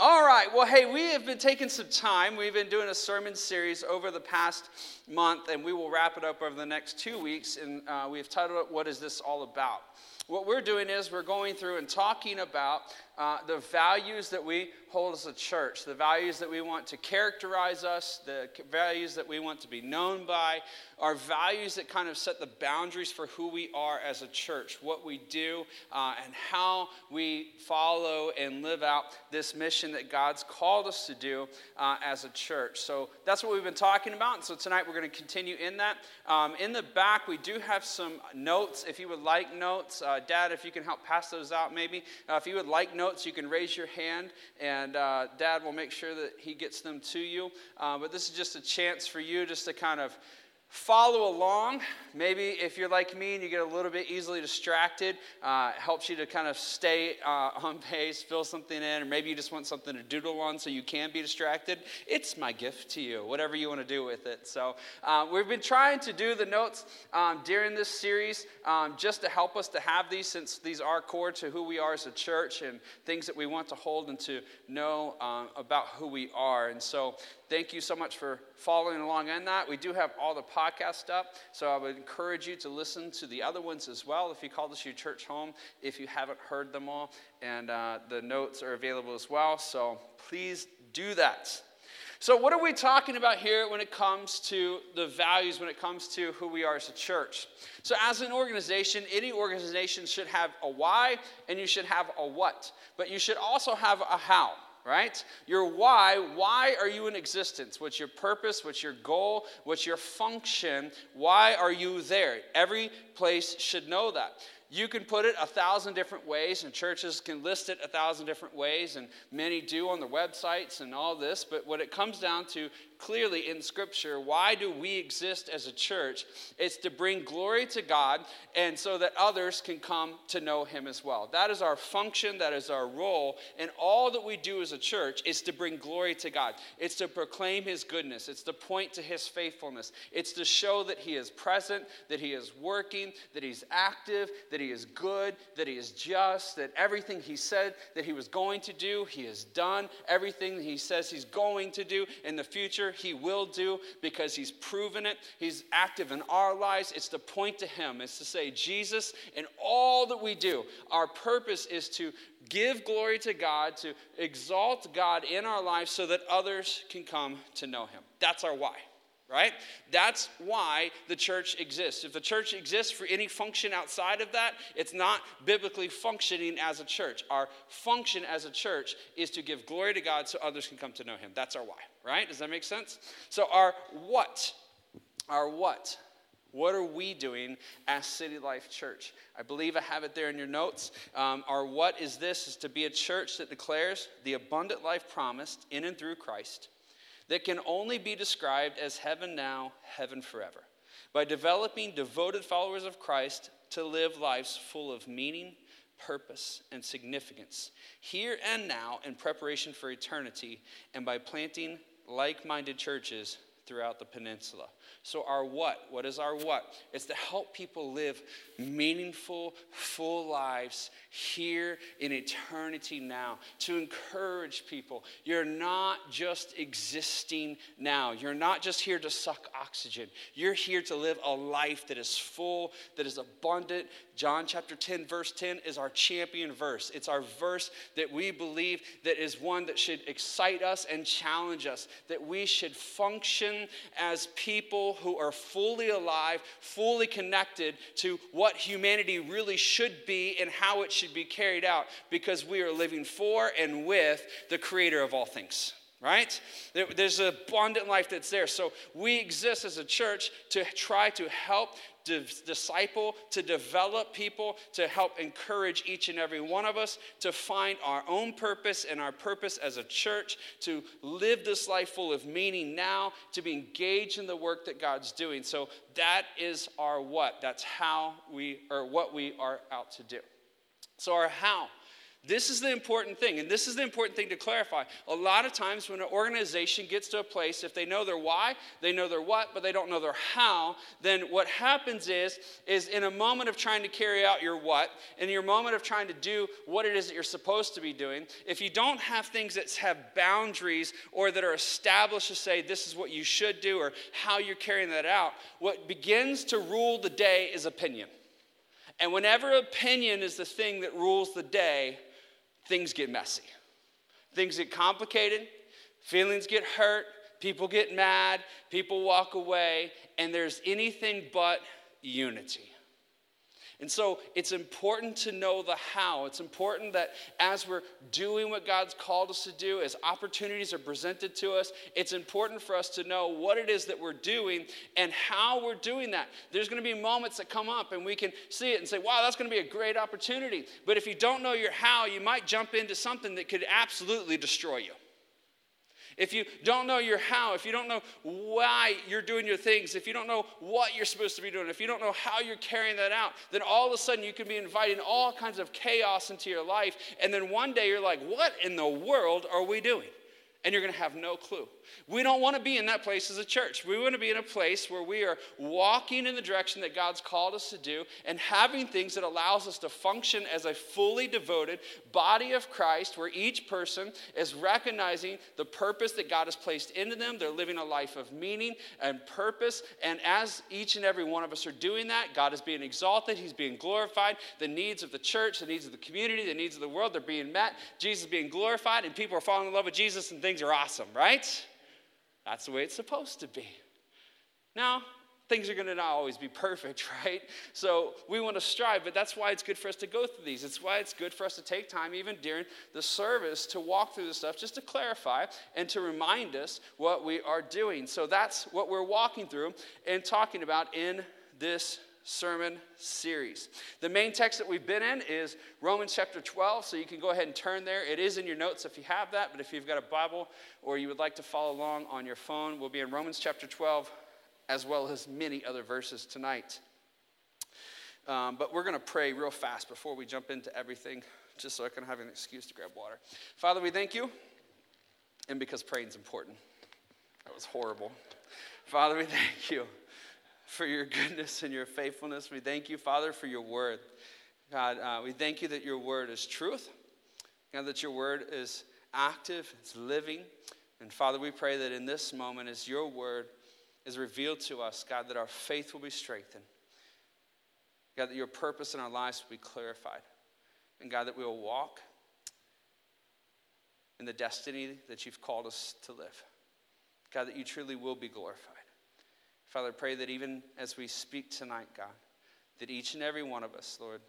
All right. Well, hey, we have been taking some time. We've been doing a sermon series over the past month, and we will wrap it up over the next two weeks. And uh, we've titled it, What is This All About? What we're doing is we're going through and talking about uh, the values that we hold as a church, the values that we want to characterize us, the values that we want to be known by, our values that kind of set the boundaries for who we are as a church, what we do, uh, and how we follow and live out this mission that God's called us to do uh, as a church. So that's what we've been talking about. And so tonight we're going to continue in that. Um, in the back, we do have some notes. If you would like notes, uh, Dad, if you can help pass those out maybe. Uh, if you would like notes, you can raise your hand and uh, Dad will make sure that he gets them to you. Uh, but this is just a chance for you just to kind of follow along. Maybe if you're like me and you get a little bit easily distracted, uh, helps you to kind of stay uh, on pace, fill something in, or maybe you just want something to doodle on so you can be distracted. It's my gift to you, whatever you want to do with it. So uh, we've been trying to do the notes um, during this series um, just to help us to have these, since these are core to who we are as a church and things that we want to hold and to know um, about who we are. And so thank you so much for following along in that. We do have all the podcasts up, so I would encourage you to listen to the other ones as well if you call this your church home, if you haven't heard them all. And uh, the notes are available as well, so please do that. So, what are we talking about here when it comes to the values, when it comes to who we are as a church? So, as an organization, any organization should have a why and you should have a what, but you should also have a how right? Your why, why are you in existence? What's your purpose? What's your goal? What's your function? Why are you there? Every place should know that. You can put it a thousand different ways, and churches can list it a thousand different ways, and many do on their websites and all this. But what it comes down to clearly in Scripture, why do we exist as a church? It's to bring glory to God and so that others can come to know Him as well. That is our function, that is our role. And all that we do as a church is to bring glory to God. It's to proclaim His goodness, it's to point to His faithfulness, it's to show that He is present, that He is working, that He's active, that He is good, that He is just, that everything He said that He was going to do, He has done. Everything He says He's going to do in the future he will do because He's proven it. He's active in our lives. It's to point to Him, it's to say, Jesus, in all that we do, our purpose is to give glory to God, to exalt God in our lives so that others can come to know Him. That's our why right? That's why the church exists. If the church exists for any function outside of that, it's not biblically functioning as a church. Our function as a church is to give glory to God so others can come to know Him. That's our why, right? Does that make sense? So, our what? Our what? What are we doing as City Life Church? I believe I have it there in your notes. Um, our what is this is to be a church that declares the abundant life promised in and through Christ that can only be described as heaven now, heaven forever, by developing devoted followers of Christ to live lives full of meaning, purpose, and significance, here and now in preparation for eternity, and by planting like minded churches throughout the peninsula. So, our what? What is our what? It's to help people live meaningful, full lives here in eternity now, to encourage people. You're not just existing now, you're not just here to suck oxygen. You're here to live a life that is full, that is abundant. John chapter 10, verse 10 is our champion verse. It's our verse that we believe that is one that should excite us and challenge us, that we should function as people who are fully alive, fully connected to what humanity really should be and how it should be carried out because we are living for and with the creator of all things right? There's an abundant life that's there. So we exist as a church to try to help disciple, to develop people, to help encourage each and every one of us to find our own purpose and our purpose as a church, to live this life full of meaning now, to be engaged in the work that God's doing. So that is our what. That's how we, or what we are out to do. So, our how. This is the important thing, and this is the important thing to clarify. A lot of times, when an organization gets to a place, if they know their why, they know their what, but they don't know their how, then what happens is, is in a moment of trying to carry out your what, in your moment of trying to do what it is that you're supposed to be doing, if you don't have things that have boundaries or that are established to say this is what you should do or how you're carrying that out, what begins to rule the day is opinion. And whenever opinion is the thing that rules the day, things get messy. Things get complicated, feelings get hurt, people get mad, people walk away, and there's anything but unity. And so it's important to know the how. It's important that as we're doing what God's called us to do, as opportunities are presented to us, it's important for us to know what it is that we're doing and how we're doing that. There's going to be moments that come up and we can see it and say, wow, that's going to be a great opportunity. But if you don't know your how, you might jump into something that could absolutely destroy you if you don't know your how, if you don't know why you're doing your things, if you don't know what you're supposed to be doing, if you don't know how you're carrying that out, then all of a sudden you can be inviting all kinds of chaos into your life. And then one day you're like, what in the world are we doing? and you're going to have no clue. We don't want to be in that place as a church. We want to be in a place where we are walking in the direction that God's called us to do and having things that allows us to function as a fully devoted body of Christ where each person is recognizing the purpose that God has placed into them. They're living a life of meaning and purpose. And as each and every one of us are doing that, God is being exalted, he's being glorified. The needs of the church, the needs of the community, the needs of the world, they're being met. Jesus is being glorified and people are falling in love with Jesus and things are awesome, right? That's the way it's supposed to be. Now, things are going to not always be perfect, right? So we want to strive, but that's why it's good for us to go through these. It's why it's good for us to take time, even during the service, to walk through this stuff just to clarify and to remind us what we are doing. So that's what we're walking through and talking about in this sermon series. The main text that we've been in is Romans chapter 12, so you can go ahead and turn there. It is in your notes if you have that, but if you've got a Bible or you would like to follow along on your phone, we'll be in Romans chapter 12 as well as many other verses tonight. Um, but we're going to pray real fast before we jump into everything, just so I can have an excuse to grab water. Father, we thank you, and because praying is important. That was horrible. Father, we thank you for your goodness and your faithfulness. We thank you, Father, for your word. God, uh, we thank you that your word is truth. God, that your word is active, it's living. And Father, we pray that in this moment, as your word is revealed to us, God, that our faith will be strengthened. God, that your purpose in our lives will be clarified. And God, that we will walk in the destiny that you've called us to live. God, that you truly will be glorified. Father, I pray that even as we speak tonight, God, that each and every one of us, Lord,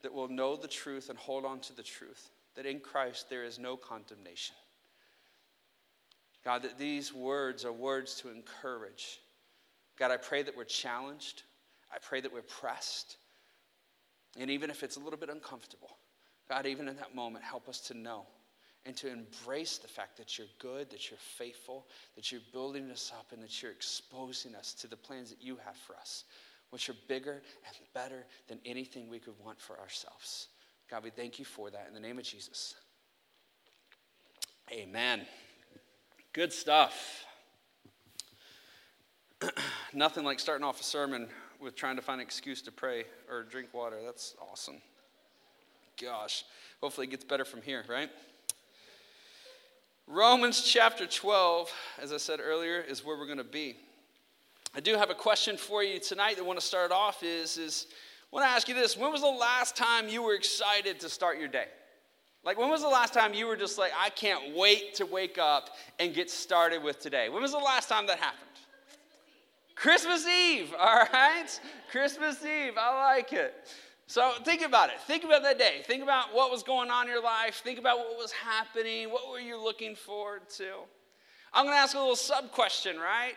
that will know the truth and hold on to the truth, that in Christ there is no condemnation. God, that these words are words to encourage. God, I pray that we're challenged. I pray that we're pressed. And even if it's a little bit uncomfortable, God, even in that moment, help us to know and to embrace the fact that you're good, that you're faithful, that you're building us up, and that you're exposing us to the plans that you have for us, which are bigger and better than anything we could want for ourselves. God, we thank you for that in the name of Jesus. Amen. Good stuff. Nothing like starting off a sermon with trying to find an excuse to pray or drink water. That's awesome. Gosh, hopefully it gets better from here, right? Romans chapter 12, as I said earlier, is where we're going to be. I do have a question for you tonight that I want to start off is, is I want to ask you this. When was the last time you were excited to start your day? Like, when was the last time you were just like, I can't wait to wake up and get started with today? When was the last time that happened? Christmas Eve, all right? Christmas Eve, I like it. So think about it. Think about that day. Think about what was going on in your life. Think about what was happening. What were you looking forward to? I'm going to ask a little sub question, right?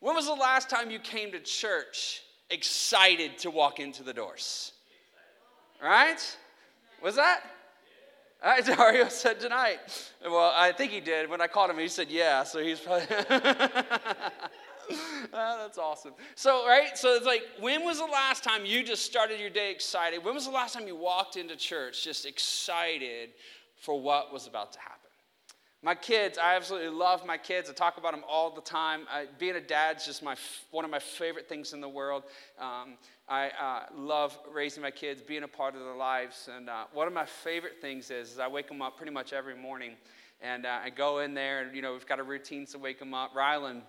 When was the last time you came to church excited to walk into the doors? Right? Was that? Right, Dario said tonight. Well, I think he did. When I called him, he said yeah, so he's probably. oh, that's awesome. So, right? So it's like, when was the last time you just started your day excited? When was the last time you walked into church just excited for what was about to happen? My kids, I absolutely love my kids. I talk about them all the time. I, being a dad is just my, one of my favorite things in the world. Um, I uh, love raising my kids, being a part of their lives. And uh, one of my favorite things is, is I wake them up pretty much every morning. And uh, I go in there, and, you know, we've got a routine to wake them up. Rylan,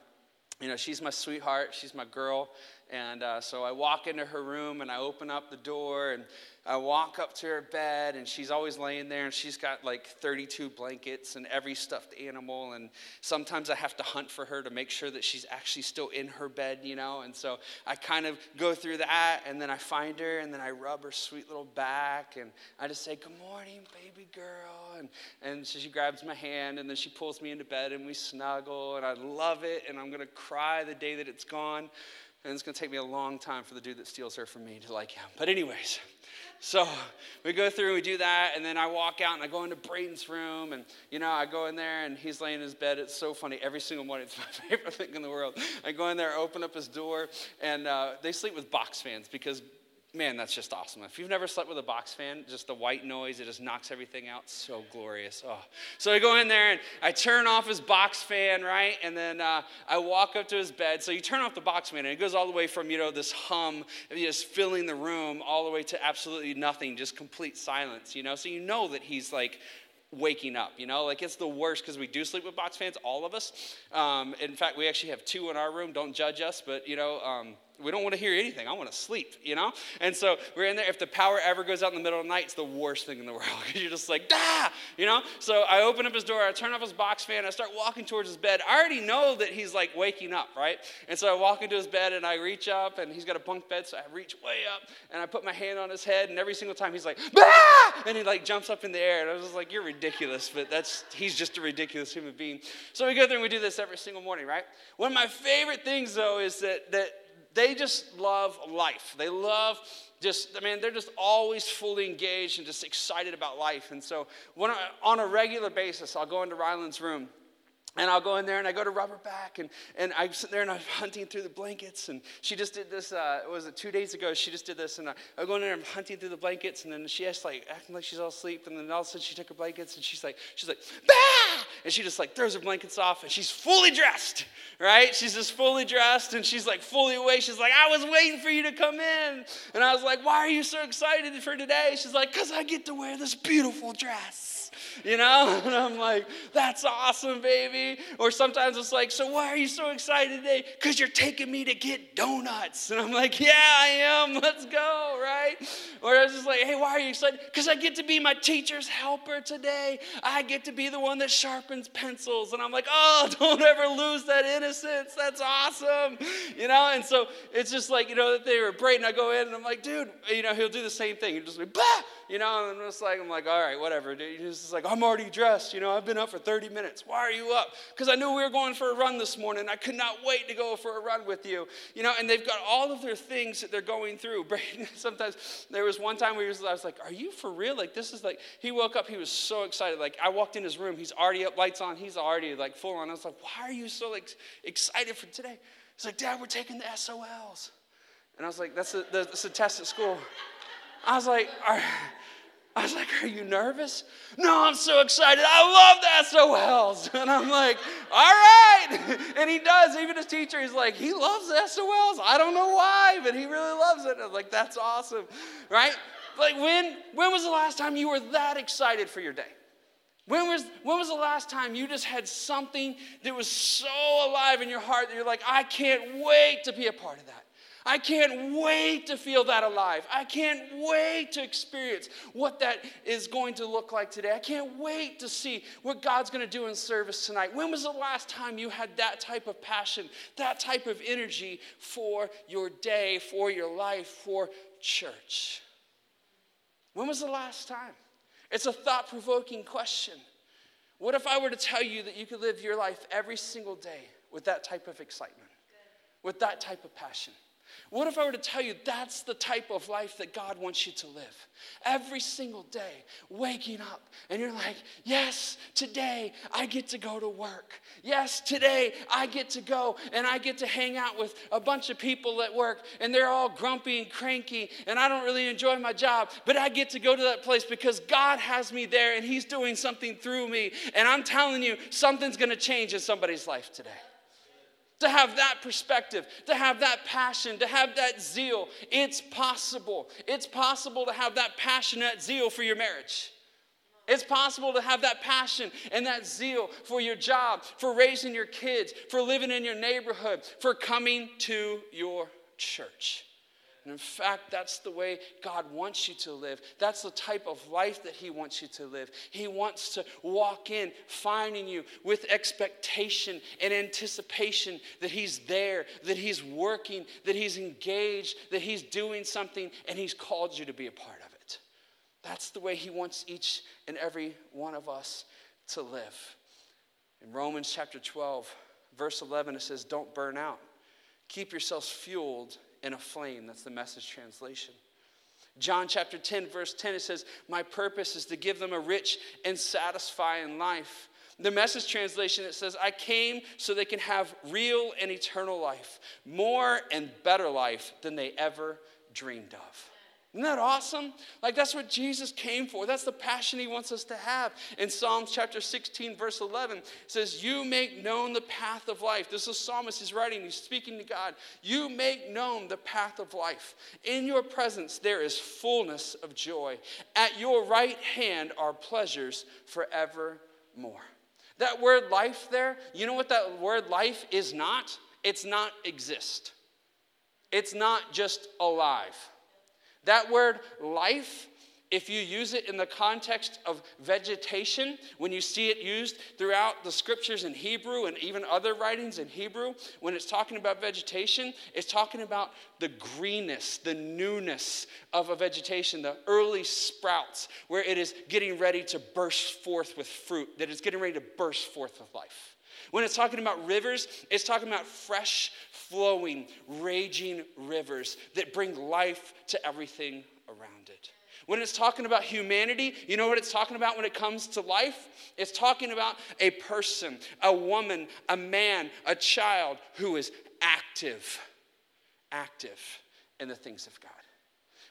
you know, she's my sweetheart. She's my girl. And uh, so I walk into her room and I open up the door and I walk up to her bed and she's always laying there and she's got like 32 blankets and every stuffed animal. And sometimes I have to hunt for her to make sure that she's actually still in her bed, you know. And so I kind of go through that and then I find her and then I rub her sweet little back and I just say, Good morning, baby girl. And, and so she grabs my hand and then she pulls me into bed and we snuggle and I love it and I'm to cry the day that it's gone. And it's to take me a long time for the dude that steals her from me to like him. But, anyways, so we go through and we do that. And then I walk out and I go into Braden's room. And, you know, I go in there and he's laying in his bed. It's so funny. Every single morning, it's my favorite thing in the world. I go in there, open up his door, and uh, they sleep with box fans because man, that's just awesome. If you've never slept with a box fan, just the white noise, it just knocks everything out. So glorious. Oh. So I go in there and I turn off his box fan, right? And then uh, I walk up to his bed. So you turn off the box fan and it goes all the way from, you know, this hum just filling the room all the way to absolutely nothing, just complete silence, you know? So you know that he's like waking up, you know? Like it's the worst because we do sleep with box fans, all of us. Um, in fact, we actually have two in our room. Don't judge us, but, you know, um, we don't want to hear anything. I want to sleep, you know? And so we're in there. If the power ever goes out in the middle of the night, it's the worst thing in the world because you're just like, ah, you know? So I open up his door, I turn off his box fan, I start walking towards his bed. I already know that he's like waking up, right? And so I walk into his bed and I reach up and he's got a bunk bed, so I reach way up and I put my hand on his head and every single time he's like, ah! And he like jumps up in the air. And I was just like, you're ridiculous, but that's, he's just a ridiculous human being. So we go through and we do this every single morning, right? One of my favorite things though is that, that they just love life. They love just, I mean, they're just always fully engaged and just excited about life. And so, when I, on a regular basis, I'll go into Ryland's room and I'll go in there and I go to rub her back and, and I'm sitting there and I'm hunting through the blankets. And she just did this, uh, was it two days ago? She just did this. And I, I go in there and I'm hunting through the blankets. And then she has like acting like she's all asleep. And then all of a sudden she took her blankets and she's like, she's like, bah! And she just like throws her blankets off and she's fully dressed, right? She's just fully dressed and she's like fully awake. She's like, I was waiting for you to come in. And I was like, why are you so excited for today? She's like, because I get to wear this beautiful dress you know? And I'm like, that's awesome, baby. Or sometimes it's like, so why are you so excited today? Because you're taking me to get donuts. And I'm like, yeah, I am. Let's go, right? Or I was just like, hey, why are you excited? Because I get to be my teacher's helper today. I get to be the one that sharpens pencils. And I'm like, oh, don't ever lose that innocence. That's awesome. You know? And so it's just like, you know, that they were Braden. I go in and I'm like, dude, you know, he'll do the same thing. He'll just be, bah! You know, and it's like, I'm like, all right, whatever. He's just like, I'm already dressed, you know, I've been up for 30 minutes. Why are you up? Because I knew we were going for a run this morning. I could not wait to go for a run with you, you know, and they've got all of their things that they're going through. Sometimes there was one time where was, I was like, are you for real? Like, this is like, he woke up, he was so excited. Like, I walked in his room, he's already up, lights on, he's already like full on. I was like, why are you so like excited for today? He's like, Dad, we're taking the SOLs. And I was like, that's a, that's a test at school. I was like, are, I was like, Are you nervous? No, I'm so excited. I love the SOLs. And I'm like, All right. And he does. Even his teacher, he's like, He loves the SOLs. I don't know why, but he really loves it. And I was like, That's awesome. Right? Like, when, when was the last time you were that excited for your day? When was, when was the last time you just had something that was so alive in your heart that you're like, I can't wait to be a part of that? I can't wait to feel that alive. I can't wait to experience what that is going to look like today. I can't wait to see what God's going to do in service tonight. When was the last time you had that type of passion, that type of energy for your day, for your life, for church? When was the last time? It's a thought provoking question. What if I were to tell you that you could live your life every single day with that type of excitement, with that type of passion? What if I were to tell you that's the type of life that God wants you to live? Every single day, waking up, and you're like, Yes, today I get to go to work. Yes, today I get to go and I get to hang out with a bunch of people at work, and they're all grumpy and cranky, and I don't really enjoy my job, but I get to go to that place because God has me there and He's doing something through me. And I'm telling you, something's gonna change in somebody's life today to have that perspective, to have that passion, to have that zeal. It's possible. It's possible to have that passion, that zeal for your marriage. It's possible to have that passion and that zeal for your job, for raising your kids, for living in your neighborhood, for coming to your church. And in fact, that's the way God wants you to live. That's the type of life that He wants you to live. He wants to walk in, finding you with expectation and anticipation that He's there, that He's working, that He's engaged, that He's doing something, and He's called you to be a part of it. That's the way He wants each and every one of us to live. In Romans chapter 12, verse 11, it says, Don't burn out. Keep yourselves fueled in a flame. That's the message translation. John chapter 10, verse 10, it says, My purpose is to give them a rich and satisfying life. The message translation, it says, I came so they can have real and eternal life, more and better life than they ever dreamed of. Isn't that awesome? Like, that's what Jesus came for. That's the passion he wants us to have. In Psalms chapter 16, verse 11, says, You make known the path of life. This is a psalmist He's writing, he's speaking to God. You make known the path of life. In your presence, there is fullness of joy. At your right hand are pleasures forevermore. That word life there, you know what that word life is not? It's not exist, it's not just alive. That word life, if you use it in the context of vegetation, when you see it used throughout the scriptures in Hebrew and even other writings in Hebrew, when it's talking about vegetation, it's talking about the greenness, the newness of a vegetation, the early sprouts, where it is getting ready to burst forth with fruit, that it's getting ready to burst forth with life. When it's talking about rivers, it's talking about fresh, flowing, raging rivers that bring life to everything around it. When it's talking about humanity, you know what it's talking about when it comes to life? It's talking about a person, a woman, a man, a child who is active, active in the things of God.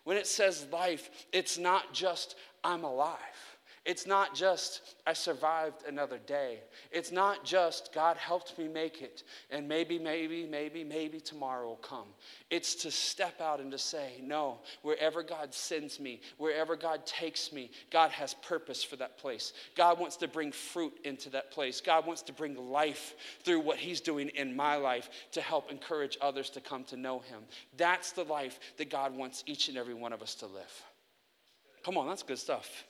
When it says life, it's not just I'm alive. It's not just, I survived another day. It's not just, God helped me make it, and maybe, maybe, maybe, maybe tomorrow will come. It's to step out and to say, no, wherever God sends me, wherever God takes me, God has purpose for that place. God wants to bring fruit into that place. God wants to bring life through what He's doing in my life to help encourage others to come to know Him. That's the life that God wants each and every one of us to live. Come on, that's good stuff.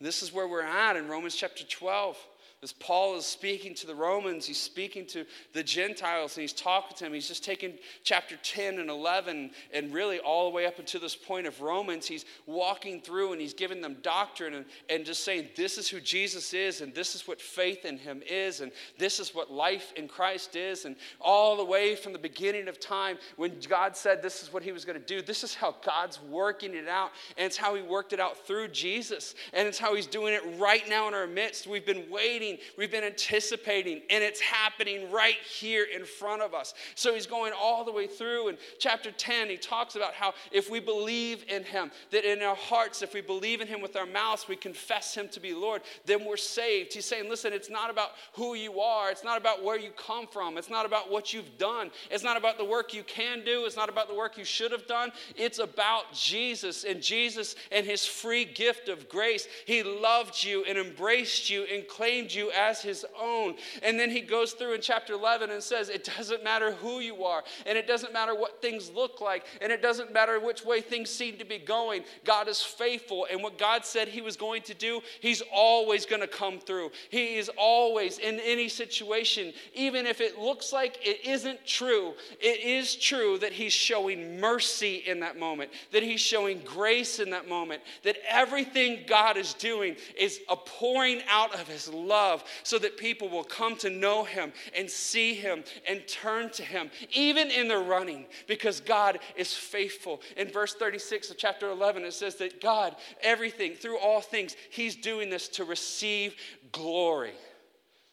This is where we're at in Romans chapter 12. As Paul is speaking to the Romans, he's speaking to the Gentiles and he's talking to them. He's just taken chapter 10 and 11 and really all the way up until this point of Romans. He's walking through and he's giving them doctrine and, and just saying, This is who Jesus is, and this is what faith in him is, and this is what life in Christ is. And all the way from the beginning of time, when God said this is what he was going to do, this is how God's working it out. And it's how he worked it out through Jesus. And it's how he's doing it right now in our midst. We've been waiting waiting, we've been anticipating, and it's happening right here in front of us. So he's going all the way through. In chapter 10, he talks about how if we believe in him, that in our hearts, if we believe in him with our mouths, we confess him to be Lord, then we're saved. He's saying, listen, it's not about who you are, it's not about where you come from, it's not about what you've done, it's not about the work you can do, it's not about the work you should have done. It's about Jesus and Jesus and his free gift of grace. He loved you and embraced you and claimed you as his own. And then he goes through in chapter 11 and says, It doesn't matter who you are, and it doesn't matter what things look like, and it doesn't matter which way things seem to be going. God is faithful, and what God said he was going to do, he's always going to come through. He is always in any situation, even if it looks like it isn't true, it is true that he's showing mercy in that moment, that he's showing grace in that moment, that everything God is doing is a pouring out of his love love so that people will come to know him and see him and turn to him, even in the running, because God is faithful. In verse 36 of chapter 11, it says that God, everything, through all things, he's doing this to receive glory.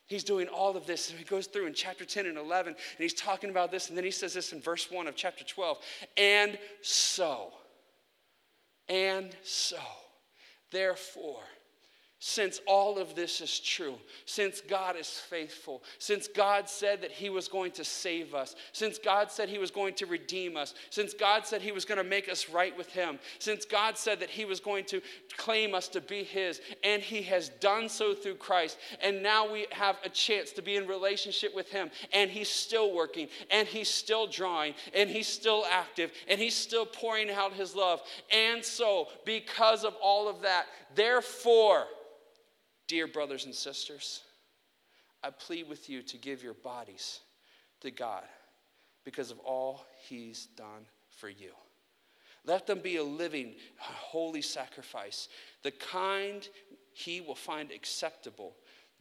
He's doing all of this. He goes through in chapter 10 and 11, and he's talking about this. And then he says this in verse 1 of chapter 12. And so, and so, therefore, since all of this is true, since God is faithful, since God said that He was going to save us, since God said He was going to redeem us, since God said He was going to make us right with Him, since God said that He was going to claim us to be His, and He has done so through Christ, and now we have a chance to be in relationship with Him, and He's still working, and He's still drawing, and He's still active, and He's still pouring out His love. And so, because of all of that, therefore, Dear brothers and sisters, I plead with you to give your bodies to God because of all He's done for you. Let them be a living, holy sacrifice, the kind He will find acceptable.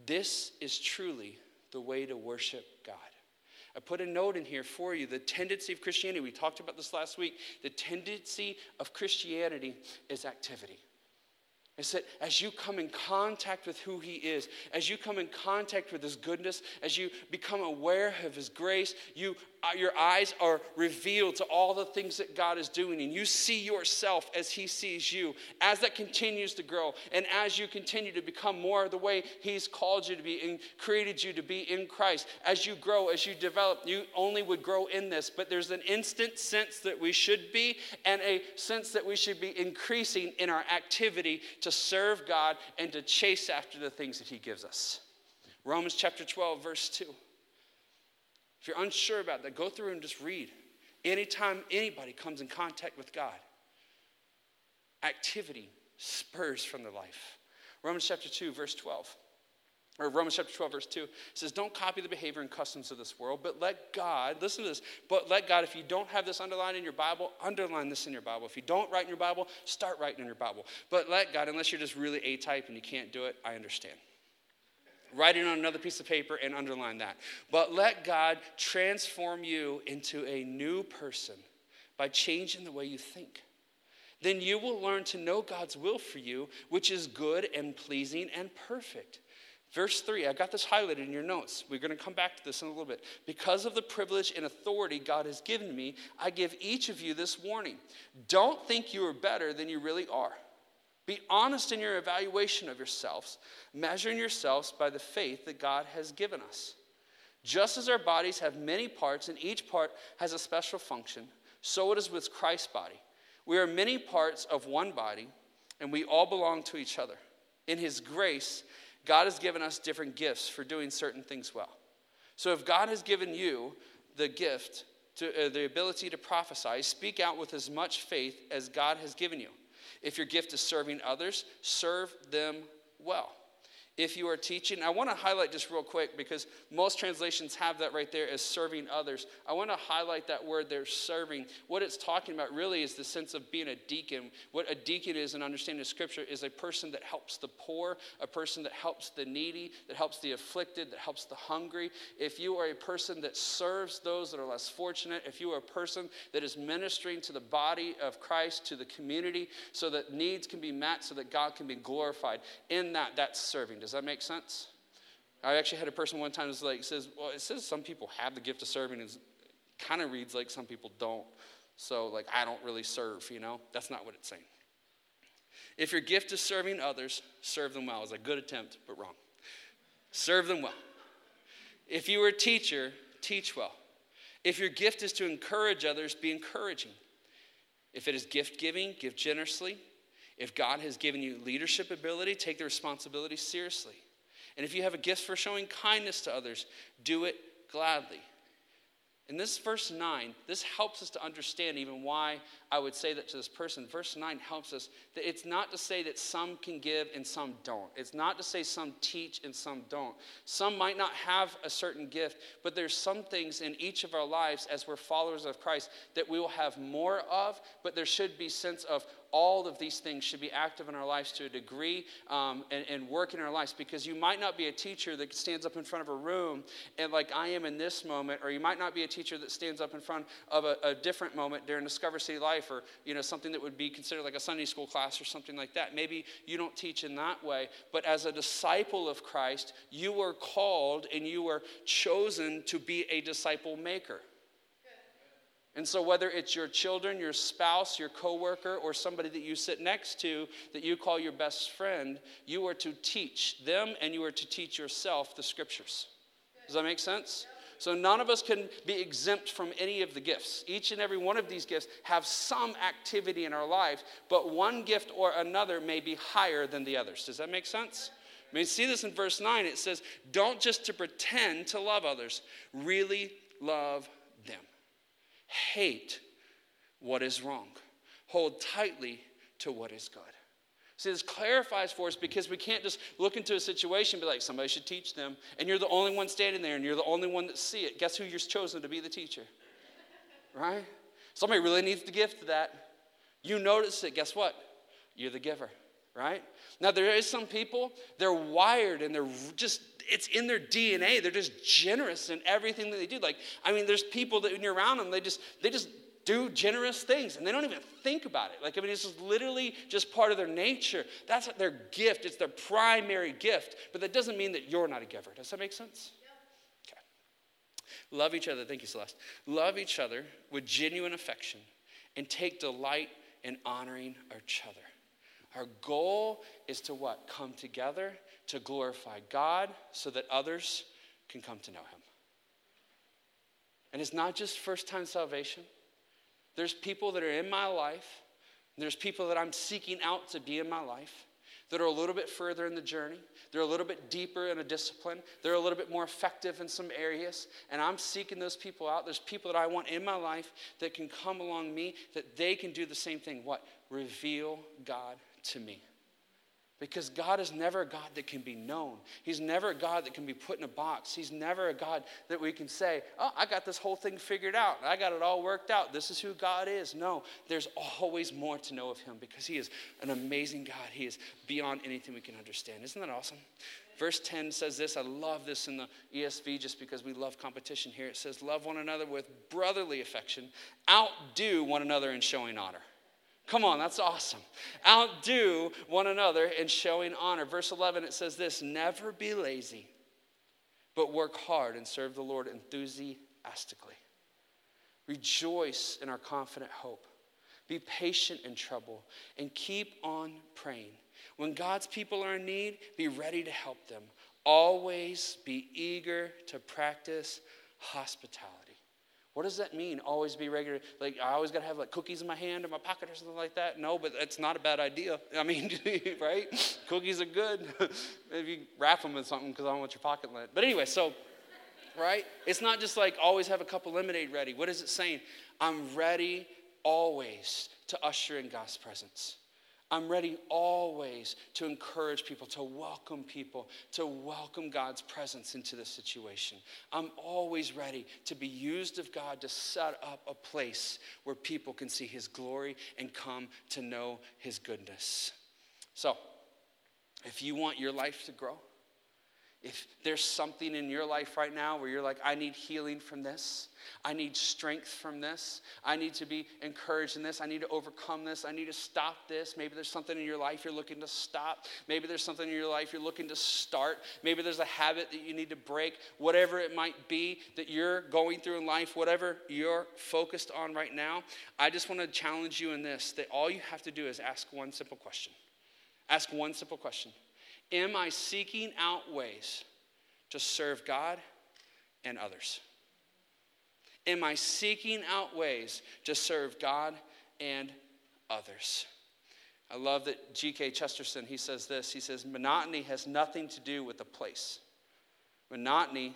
This is truly the way to worship God. I put a note in here for you. The tendency of Christianity, we talked about this last week. The tendency of Christianity is activity is that as you come in contact with who He is, as you come in contact with His goodness, as you become aware of His grace, you Uh, your eyes are revealed to all the things that God is doing, and you see yourself as He sees you. As that continues to grow, and as you continue to become more the way He's called you to be and created you to be in Christ, as you grow, as you develop, you only would grow in this. But there's an instant sense that we should be, and a sense that we should be increasing in our activity to serve God and to chase after the things that He gives us. Romans chapter 12, verse 2. If you're unsure about that, go through and just read. Anytime anybody comes in contact with God, activity spurs from their life. Romans chapter 2, verse 12. Or Romans chapter 12, verse 2 says, Don't copy the behavior and customs of this world, but let God, listen to this, but let God, if you don't have this underlined in your Bible, underline this in your Bible. If you don't write in your Bible, start writing in your Bible. But let God, unless you're just really A type and you can't do it, I understand write it on another piece of paper and underline that. But let God transform you into a new person by changing the way you think. Then you will learn to know God's will for you, which is good and pleasing and perfect. Verse 3, I got this highlighted in your notes. We're going to come back to this in a little bit. Because of the privilege and authority God has given me, I give each of you this warning. Don't think you are better than you really are. Be honest in your evaluation of yourselves, measuring yourselves by the faith that God has given us. Just as our bodies have many parts and each part has a special function, so it is with Christ's body. We are many parts of one body, and we all belong to each other. In His grace, God has given us different gifts for doing certain things well. So if God has given you the gift, to, uh, the ability to prophesy, speak out with as much faith as God has given you. If your gift is serving others, serve them well if you are teaching. I want to highlight just real quick because most translations have that right there as serving others. I want to highlight that word there, serving. What it's talking about really is the sense of being a deacon. What a deacon is in understanding scripture is a person that helps the poor, a person that helps the needy, that helps the afflicted, that helps the hungry. If you are a person that serves those that are less fortunate, if you are a person that is ministering to the body of Christ, to the community, so that needs can be met, so that God can be glorified, in that, that's serving. Does that make sense? I actually had a person one time who's like says, well, it says some people have the gift of serving. It kind of reads like some people don't. So like I don't really serve, you know? That's not what it's saying. If your gift is serving others, serve them well. It's a good attempt, but wrong. Serve them well. If you are a teacher, teach well. If your gift is to encourage others, be encouraging. If it is gift giving, give generously. If God has given you leadership ability, take the responsibility seriously. And if you have a gift for showing kindness to others, do it gladly. In this verse 9, this helps us to understand even why I would say that to this person. Verse 9 helps us that it's not to say that some can give and some don't. It's not to say some teach and some don't. Some might not have a certain gift, but there's some things in each of our lives as we're followers of Christ that we will have more of, but there should be sense of all of these things should be active in our lives to a degree um, and, and work in our lives. Because you might not be a teacher that stands up in front of a room and like i am in this moment or you might not be a teacher that stands up in front of a, a different moment during discover city life or you know something that would be considered like a sunday school class or something like that. Maybe you don't teach in that way but as a disciple of christ you were called and you were chosen to be a disciple maker and so, whether it's your children, your spouse, your coworker, or somebody that you sit next to that you call your best friend, you are to teach them and you are to teach yourself the scriptures. Does that make sense? So, none of us can be exempt from any of the gifts. Each and every one of these gifts have some activity in our lives, but one gift or another may be higher than the others. Does that make sense? I mean, see this in verse 9. It says, Don't just to pretend to love others, really love them hate what is wrong, hold tightly to what is good. See, this clarifies for us because we can't just look into a situation and be like, somebody should teach them, and you're the only one standing there and you're the only one that see it. Guess who you're chosen to be the teacher? Right? Somebody really needs the gift of that. You notice it, guess what? You're the giver, right? Now, there is some people, they're wired and they're just it's in their DNA. They're just generous in everything that they do. Like, I mean, there's people that when you're around them, they just they just do generous things and they don't even think about it. Like, I mean, it's just literally just part of their nature. That's their gift. It's their primary gift. But that doesn't mean that you're not a giver. Does that make sense? Okay. Love each other. Thank you, Celeste. Love each other with genuine affection and take delight in honoring each other. Our goal is to what? Come together to glorify God so that others can come to know Him. And it's not just first time salvation. There's people that are in my life, there's people that I'm seeking out to be in my life that are a little bit further in the journey. They're a little bit deeper in a discipline. They're a little bit more effective in some areas. And I'm seeking those people out. There's people that I want in my life that can come along me, that they can do the same thing. What? Reveal God to me. Because God is never a God that can be known. He's never a God that can be put in a box. He's never a God that we can say, Oh, I got this whole thing figured out. I got it all worked out. This is who God is. No, there's always more to know of Him because He is an amazing God. He is beyond anything we can understand. Isn't that awesome? Verse 10 says this. I love this in the ESV just because we love competition here. It says, Love one another with brotherly affection, outdo one another in showing honor. Come on, that's awesome. Outdo one another in showing honor. Verse 11, it says this Never be lazy, but work hard and serve the Lord enthusiastically. Rejoice in our confident hope. Be patient in trouble and keep on praying. When God's people are in need, be ready to help them. Always be eager to practice hospitality. What does that mean? Always be regular. Like I always got to have like cookies in my hand or my pocket or something like that. No, but it's not a bad idea. I mean, right? cookies are good. Maybe wrap them in something because I don't want your pocket lint. But anyway, so right? It's not just like always have a cup of lemonade ready. What is it saying? I'm ready always to usher in God's presence. I'm ready always to encourage people, to welcome people, to welcome God's presence into the situation. I'm always ready to be used of God to set up a place where people can see His glory and come to know His goodness. So, if you want your life to grow, if there's something in your life right now where you're like, I need healing from this, I need strength from this, I need to be encouraged in this, I need to overcome this, I need to stop this. Maybe there's something in your life you're looking to stop. Maybe there's something in your life you're looking to start. Maybe there's a habit that you need to break. Whatever it might be that you're going through in life, whatever you're focused on right now, I just want to challenge you in this that all you have to do is ask one simple question. Ask one simple question. Am I seeking out ways to serve God and others? Am I seeking out ways to serve God and others? I love that G.K. Chesterton, he says this. He says, monotony has nothing to do with the place. Monotony,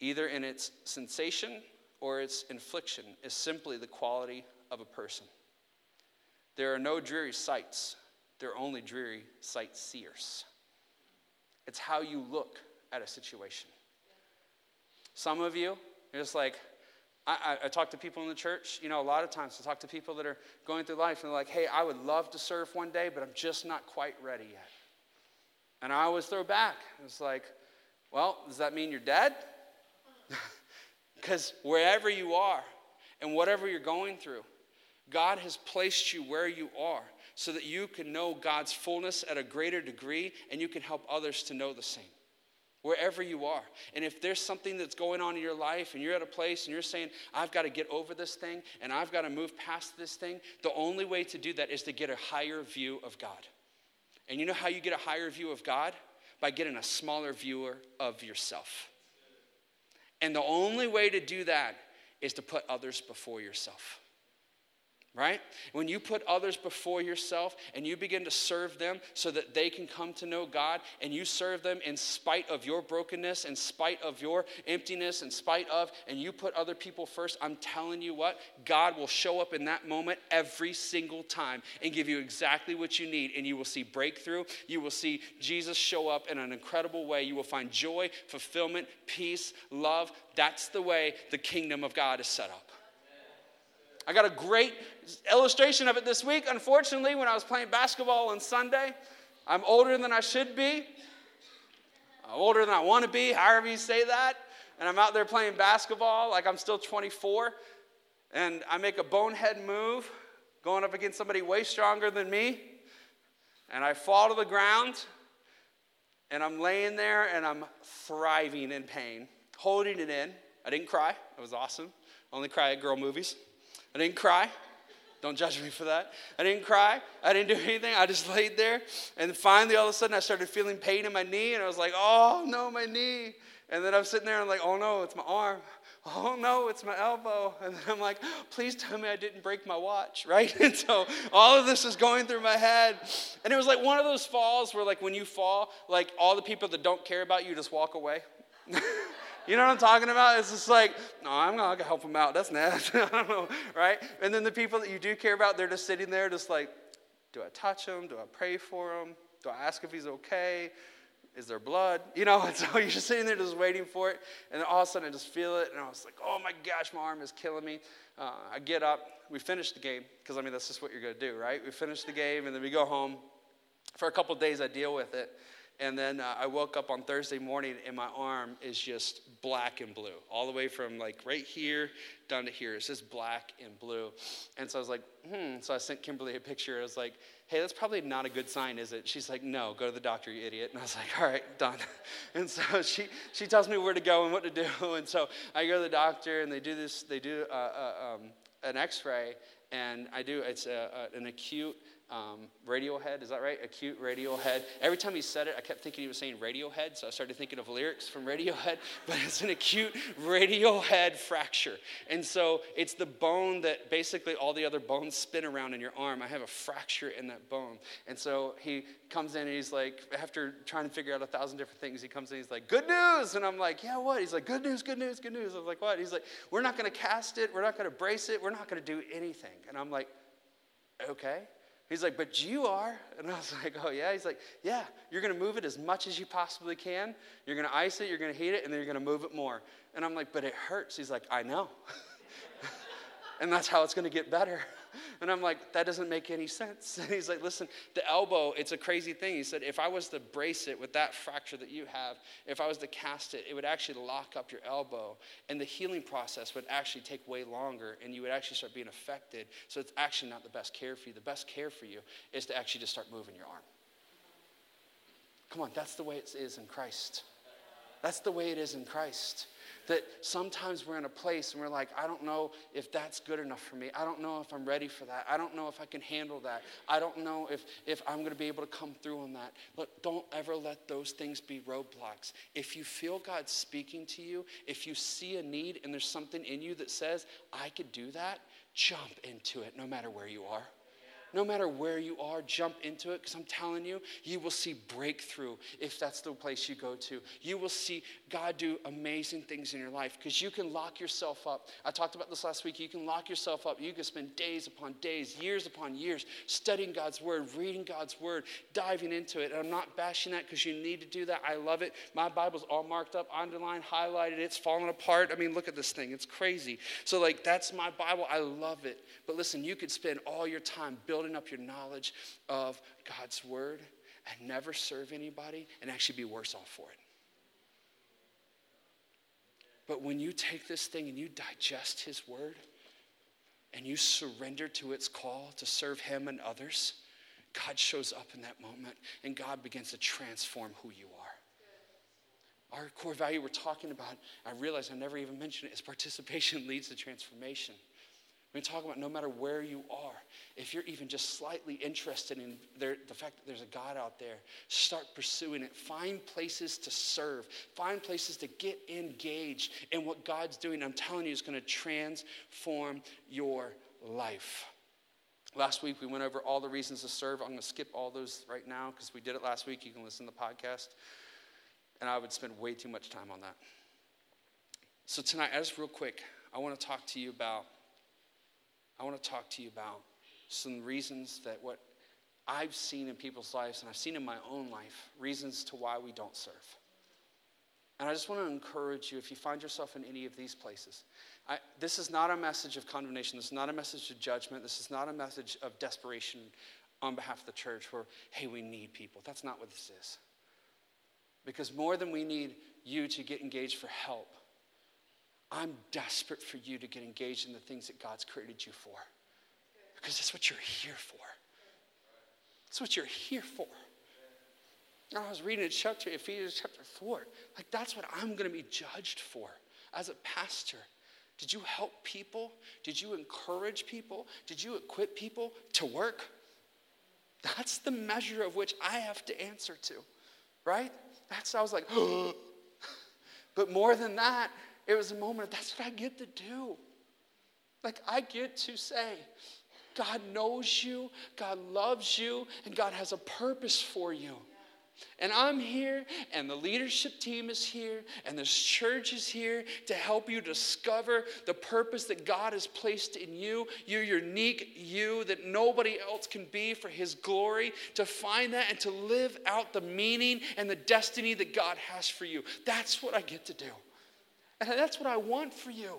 either in its sensation or its infliction, is simply the quality of a person. There are no dreary sights, there are only dreary sightseers. It's how you look at a situation. Some of you, you're just like, I, I, I, talk to people in the church, you know, a lot of times I talk to people that are going through life and they're like, hey, I would love to serve one day, but I'm just not quite ready yet. And I always throw back. It's like, well, does that mean you're dead? Because wherever you are and whatever you're going through, God has placed you where you are so that you can know God's fullness at a greater degree and you can help others to know the same. Wherever you are. And if there's something that's going on in your life and you're at a place and you're saying, I've got to get over this thing and I've got to move past this thing, the only way to do that is to get a higher view of God. And you know how you get a higher view of God? By getting a smaller viewer of yourself. And the only way to do that is to put others before yourself right? When you put others before yourself and you begin to serve them so that they can come to know God and you serve them in spite of your brokenness, in spite of your emptiness, in spite of, and you put other people first, I'm telling you what, God will show up in that moment every single time and give you exactly what you need and you will see breakthrough. You will see Jesus show up in an incredible way. You will find joy, fulfillment, peace, love. That's the way the kingdom of God is set up. I got a great illustration of it this week. Unfortunately, when I was playing basketball on Sunday, I'm older than I should be. I'm older than I want to be, however you say that. And I'm out there playing basketball like I'm still 24. And I make a bonehead move going up against somebody way stronger than me. And I fall to the ground. And I'm laying there and I'm thriving in pain, holding it in. I didn't cry. It was awesome. I Only cry at girl movies. I didn't cry. Don't judge me for that. I didn't cry. I didn't do anything. I just laid there. And finally, all of a sudden, I started feeling pain in my knee. And I was like, oh, no, my knee. And then I'm sitting there and I'm like, oh, no, it's my arm. Oh, no, it's my elbow. And then I'm like, please tell me I didn't break my watch, right? And so all of this is going through my head. And it was like one of those falls where, like, when you fall, like, all the people that don't care about you just walk away. You know what I'm talking about? It's just like, no, I'm not gonna help him out. That's nasty. I don't know, right? And then the people that you do care about, they're just sitting there, just like, do I touch him? Do I pray for him? Do I ask if he's okay? Is there blood? You know, and so you're just sitting there just waiting for it. And then all of a sudden I just feel it. And I was like, oh my gosh, my arm is killing me. Uh, I get up. We finish the game, because I mean, that's just what you're going to do, right? We finish the game and then we go home. For a couple days, I deal with it. And then uh, I woke up on Thursday morning and my arm is just black and blue, all the way from like right here down to here. It's just black and blue. And so I was like, hmm. So I sent Kimberly a picture. I was like, hey, that's probably not a good sign, is it? She's like, no, go to the doctor, you idiot. And I was like, all right, done. And so she, she tells me where to go and what to do. And so I go to the doctor and they do this, they do uh, uh, um, an x ray. And I do, it's a, a, an acute um, Radiohead, is that right? Acute Radiohead. Every time he said it, I kept thinking he was saying Radiohead, so I started thinking of lyrics from Radiohead, but it's an acute Radiohead fracture. And so it's the bone that basically all the other bones spin around in your arm. I have a fracture in that bone. And so he comes in and he's like, after trying to figure out a thousand different things, he comes in and he's like, Good news. And I'm like, Yeah, what? He's like, Good news, good news, good news. I was like, What? He's like, We're not to cast it. We're not to brace it. We're not to do anything. And I'm like, Okay. He's like, but you are. And I was like, oh, yeah. He's like, yeah, you're going to move it as much as you possibly can. You're going to ice it, you're going to heat it, and then you're going to move it more. And I'm like, but it hurts. He's like, I know. and that's how it's going to get better. And I'm like, that doesn't make any sense. And he's like, listen, the elbow, it's a crazy thing. He said, if I was to brace it with that fracture that you have, if I was to cast it, it would actually lock up your elbow. And the healing process would actually take way longer and you would actually start being affected. So it's actually not the best care for you. The best care for you is to actually just start moving your arm. Come on, that's the way it is in Christ. That's the way it is in Christ. That sometimes we're in a place and we're like, I don't know if that's good enough for me. I don't know if I'm ready for that. I don't know if I can handle that. I don't know if, if I'm going to be able to come through on that. Look, don't ever let those things be roadblocks. If you feel God speaking to you, if you see a need and there's something in you that says, I could do that, jump into it no matter where you are. No matter where you are, jump into it because I'm telling you, you will see breakthrough if that's the place you go to. You will see God do amazing things in your life because you can lock yourself up. I talked about this last week. You can lock yourself up. You can spend days upon days, years upon years studying God's word, reading God's word, diving into it. And I'm not bashing that because you need to do that. I love it. My Bible's all marked up, underlined, highlighted. It's falling apart. I mean, look at this thing. It's crazy. So, like, that's my Bible. I love it. But listen, you could spend all your time building up your knowledge of God's word and never serve anybody and actually be worse off for it. But when you take this thing and you digest His word and you surrender to its call to serve Him and others, God shows up in that moment and God begins to transform who you are. Our core value we're talking about, I realize I never even mentioned it, is participation leads to transformation. We talk about no matter where you are, if you're even just slightly interested in there, the fact that there's a God out there, start pursuing it. Find places to serve. Find places to get engaged in what God's doing. I'm telling you, it's going to transform your life. Last week, we went over all the reasons to serve. I'm going to skip all those right now because we did it last week. You can listen to the podcast. And I would spend way too much time on that. So, tonight, just real quick, I want to talk to you about I want to talk to you about some reasons that what I've seen in people's lives and I've seen in my own life, reasons to why we don't serve. And I just want to encourage you if you find yourself in any of these places. I, this is not a message of condemnation. This is not a message of judgment. This is not a message of desperation on behalf of the church where, hey, we need people. That's not what this is. Because more than we need you to get engaged for help, I'm desperate for you to get engaged in the things that God's created you for. Because that's what you're here for. That's what you're here for. I was reading in chapter Ephesians chapter 4. Like that's what I'm going to be judged for as a pastor. Did you help people? Did you encourage people? Did you equip people to work? That's the measure of which I have to answer to, right? That's I was like, but more than that, it was a moment, of that's what I get to do. Like, I get to say, God knows you, God loves you, and God has a purpose for you. And I'm here, and the leadership team is here, and this church is here to help you discover the purpose that God has placed in you, your unique you that nobody else can be for His glory, to find that and to live out the meaning and the destiny that God has for you. That's what I get to do. That's what I want for you.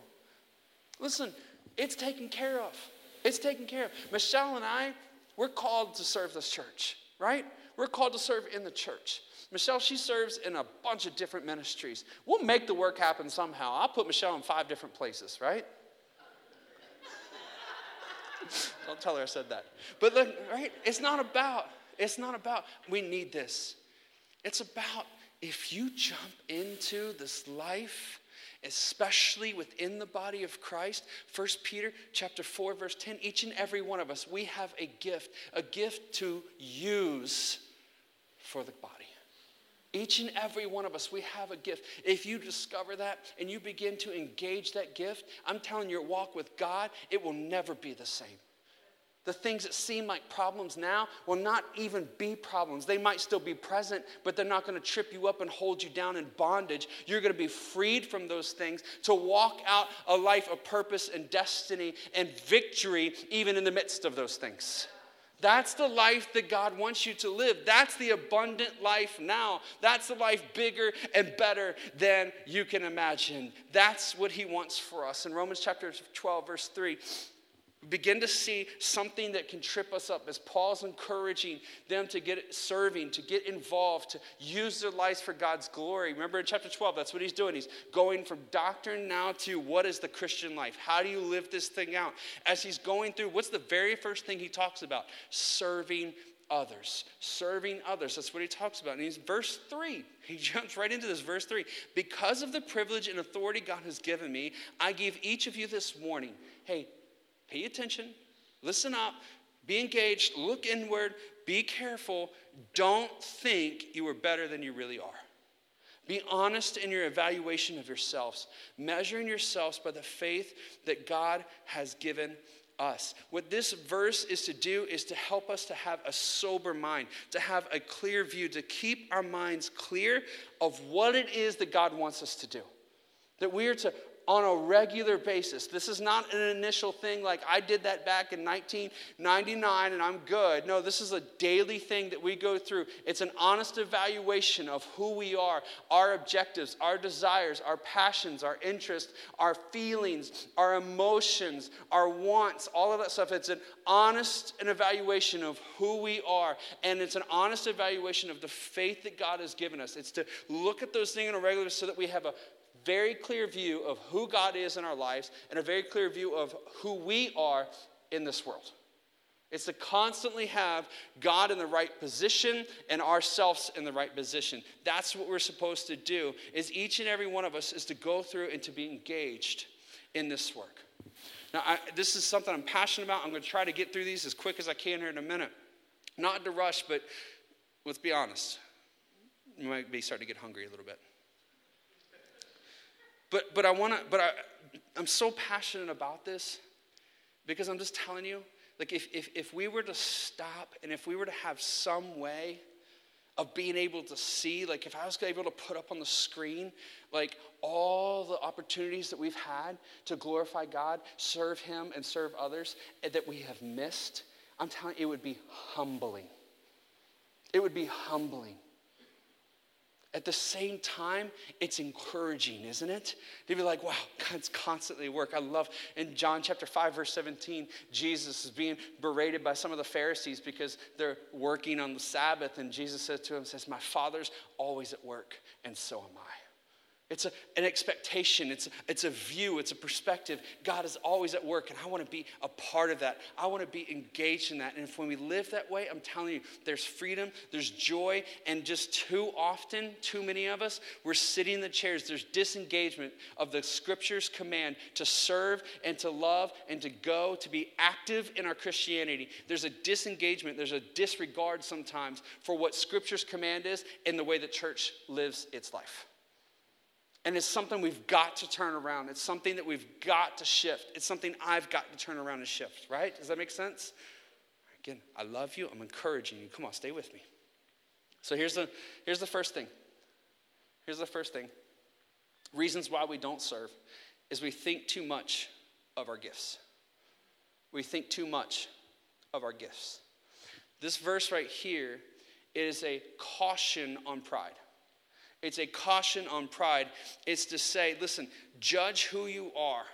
Listen, it's taken care of. It's taken care of. Michelle and I, we're called to serve this church, right? We're called to serve in the church. Michelle, she serves in a bunch of different ministries. We'll make the work happen somehow. I'll put Michelle in five different places, right? Don't tell her I said that. But look, right? It's not about, it's not about, we need this. It's about if you jump into this life especially within the body of Christ. 1 Peter chapter 4 verse 10, each and every one of us, we have a gift, a gift to use for the body. Each and every one of us, we have a gift. If you discover that and you begin to engage that gift, I'm telling you, your walk with God, it will never be the same. The things that seem like problems now will not even be problems. They might still be present, but they're not going to trip you up and hold you down in bondage. You're going to be freed from those things to walk out a life of purpose and destiny and victory, even in the midst of those things. That's the life that God wants you to live. That's the abundant life now. That's the life bigger and better than you can imagine. That's what He wants for us. In Romans chapter 12, verse 3, begin to see something that can trip us up as Paul's encouraging them to get serving, to get involved, to use their lives for God's glory. Remember in chapter 12, that's what he's doing. He's going from doctrine now to what is the Christian life? How do you live this thing out? As he's going through, what's the very first thing he talks about? Serving others. Serving others. That's what he talks about. And he's verse 3. He jumps right into this. Verse 3. Because of the privilege and authority God has given me, I give each of you this warning. Hey, Pay attention, listen up, be engaged, look inward, be careful. Don't think you are better than you really are. Be honest in your evaluation of yourselves, measuring yourselves by the faith that God has given us. What this verse is to do is to help us to have a sober mind, to have a clear view, to keep our minds clear of what it is that God wants us to do. That we are to on a regular basis. This is not an initial thing like I did that back in 1999 and I'm good. No, this is a daily thing that we go through. It's an honest evaluation of who we are, our objectives, our desires, our passions, our interests, our feelings, our emotions, our wants, all of that stuff. It's an honest an evaluation of who we are and it's an honest evaluation of the faith that God has given us. It's to look at those things on a regular so that we have a very clear view of who God is in our lives and a very clear view of who we are in this world. It's to constantly have God in the right position and ourselves in the right position. That's what we're supposed to do. Is each and every one of us is to go through and to be engaged in this work. Now, I, this is something I'm passionate about. I'm going to try to get through these as quick as I can here in a minute. Not to rush, but let's be honest. You might be starting to get hungry a little bit. But, but I want to, but I, I'm so passionate about this because I'm just telling you, like, if, if, if we were to stop and if we were to have some way of being able to see, like, if I was able to put up on the screen, like, all the opportunities that we've had to glorify God, serve Him, and serve others eh, that we have missed, I'm telling you, it would be humbling. It would be humbling. At the same time, it's encouraging, isn't it? To be like, wow, God's constantly at work. I love in John chapter 5, verse 17, Jesus is being berated by some of the Pharisees because they're working on the Sabbath. And Jesus says to him, says, My father's always at work, and so am I. It's a, an expectation, it's, it's a view, it's a perspective. God is always at work, and I want to be a part of that. I want to be engaged in that. And if when we live that way, I'm telling you, there's freedom, there's joy, and just too often, too many of us, we're sitting in the chairs. There's disengagement of the scripture's command to serve and to love and to go, to be active in our Christianity. There's a disengagement, there's a disregard sometimes for what scripture's command is in the way that church lives its life. And it's something we've got to turn around. It's something that we've got to shift. It's something I've got to turn around and shift, right? Does that make sense? Again, I love you. I'm encouraging you. Come on, stay with me. So here's the, here's the first thing. Here's the first thing. Reasons why we don't serve is we think too much of our gifts. We think too much of our gifts. This verse right here is a caution on pride. It's a caution on pride. It's to say, listen, judge who you are,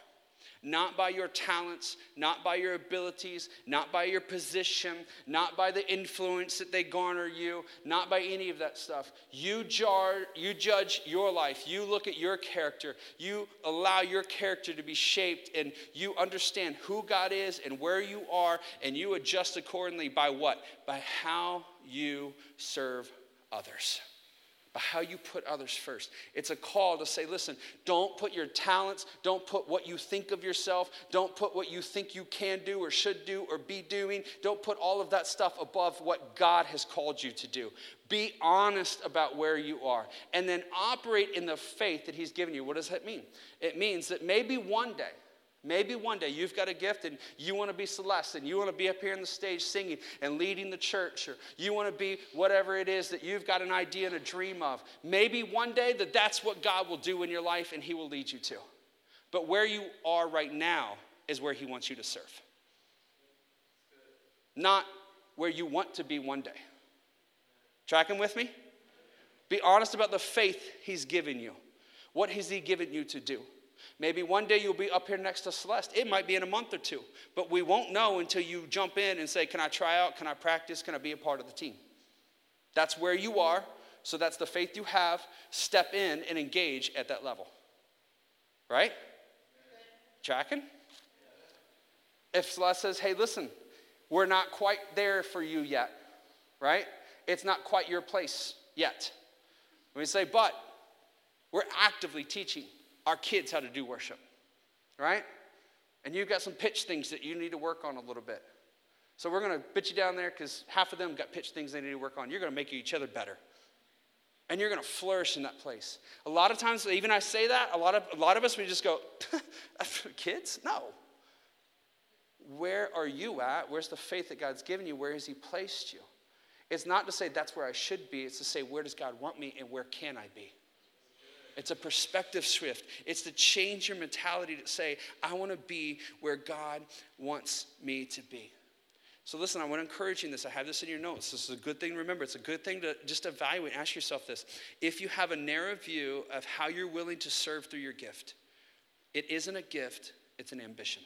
not by your talents, not by your abilities, not by your position, not by the influence that they garner you, not by any of that stuff. You, jar, you judge your life. You look at your character. You allow your character to be shaped, and you understand who God is and where you are, and you adjust accordingly by what? By how you serve others how you put others first. It's a call to say, listen, don't put your talents, don't put what you think of yourself, don't put what you think you can do or should do or be doing, don't put all of that stuff above what God has called you to do. Be honest about where you are and then operate in the faith that He's given you. What does that mean? It means that maybe one day, Maybe one day you've got a gift and you want to be Celeste and you want to be up here on the stage singing and leading the church, or you want to be whatever it is that you've got an idea and a dream of. Maybe one day that that's what God will do in your life and He will lead you to. But where you are right now is where He wants you to serve, not where you want to be one day. Tracking with me? Be honest about the faith He's given you. What has He given you to do? Maybe one day you'll be up here next to Celeste. It might be in a month or two, but we won't know until you jump in and say, Can I try out? Can I practice? Can I be a part of the team? That's where you are. So that's the faith you have. Step in and engage at that level. Right? Tracking? If Celeste says, Hey, listen, we're not quite there for you yet, right? It's not quite your place yet. We say, But we're actively teaching our kids how to do worship, right? And you've got some pitch things that you need to work on a little bit. So we're going to put you down there because half of them got pitch things they need to work on. You're going to make each other better. And you're going to flourish in that place. A lot of times, even I say that, a lot of, a lot of us, we just go, kids? No. where are you at? Where's the faith that God's given you? Where has He placed you? It's not to say that's where I should be, it's to say, where does God want me and where can I be? It's a perspective shift. It's to change your mentality to say, I want to be where God wants me to be. So listen, I want to encourage you in this. I have this in your notes. This is a good thing to remember. It's a good thing to just evaluate. Ask yourself this. If you have a narrow view of how you're willing to serve through your gift, it isn't a gift, it's an ambition.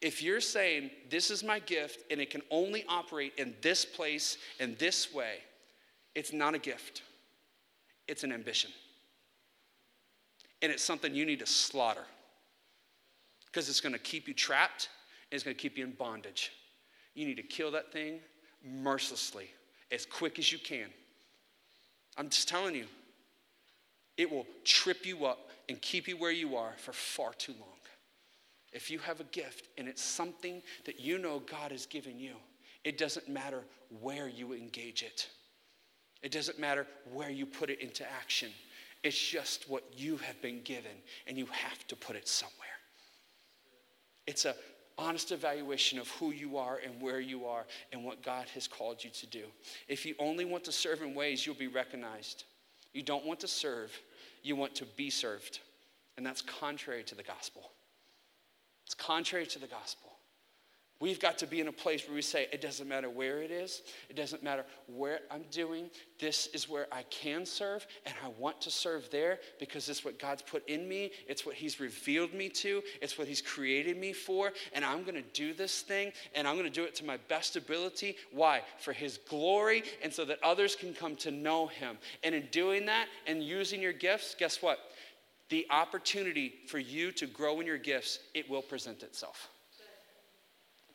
If you're saying, this is my gift and it can only operate in this place in this way, it's not a gift, it's an ambition. And it's something you need to slaughter because it's going to keep you trapped and it's going to keep you in bondage. You need to kill that thing mercilessly, as quick as you can. I'm just telling you, it will trip you up and keep you where you are for far too long. If you have a gift and it's something that you know God has given you, it doesn't matter where you engage it. It doesn't matter where you put it into action. It's just what you have been given, and you have to put it somewhere. It's a honest evaluation of who you are and where you are and what God has called you to do. If you only want to serve in ways, you'll be recognized. You don't want to serve, you want to be served. And that's contrary to the gospel. It's contrary to the gospel. We've got to be in a place where we say, it doesn't matter where it is, it doesn't matter where I'm doing, this is where I can serve, and I want to serve there because it's what God's put in me, it's what He's revealed me to, it's what He's created me for, and I'm gonna do this thing, and I'm gonna do it to my best ability. Why? For His glory, and so that others can come to know Him. And in doing that and using your gifts, guess what? The opportunity for you to grow in your gifts, it will present itself.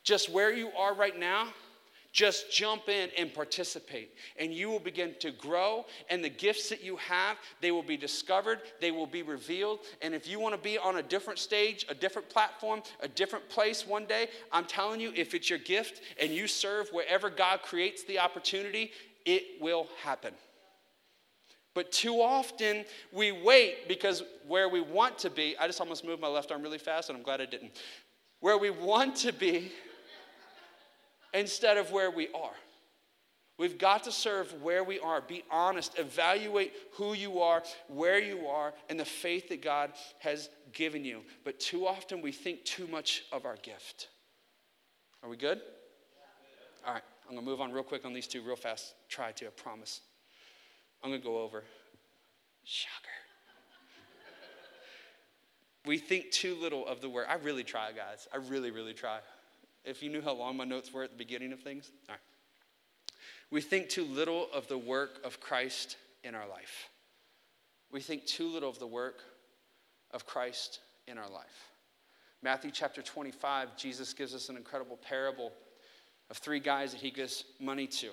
Just where you are right now, just jump in and participate and you will begin to grow and the gifts that you have they will be discovered they will be revealed and if you want to be on a different stage a different platform a different place one day i'm telling you if it's your gift and you serve wherever god creates the opportunity it will happen. But too often we wait because where we want to be i just almost moved my left arm really fast and i'm glad i didn't. Where we want to be instead of where we are. We've got to serve where we are. Be honest. Evaluate who you are, where you are, and the faith that God has given you. But too often we think too much of our gift. Are we good? All right, I'm going to move on real quick on these two, real fast. Try to, I promise. I'm going to go over. Shocker. we think too little of the word. I really try, guys. I really, really try. If you knew how long my notes were at the beginning of things. All right. We think too little of the work of Christ in our life. We think too little of the work of Christ in our life. Matthew chapter 25, Jesus gives us an incredible parable of three guys that he gives money to.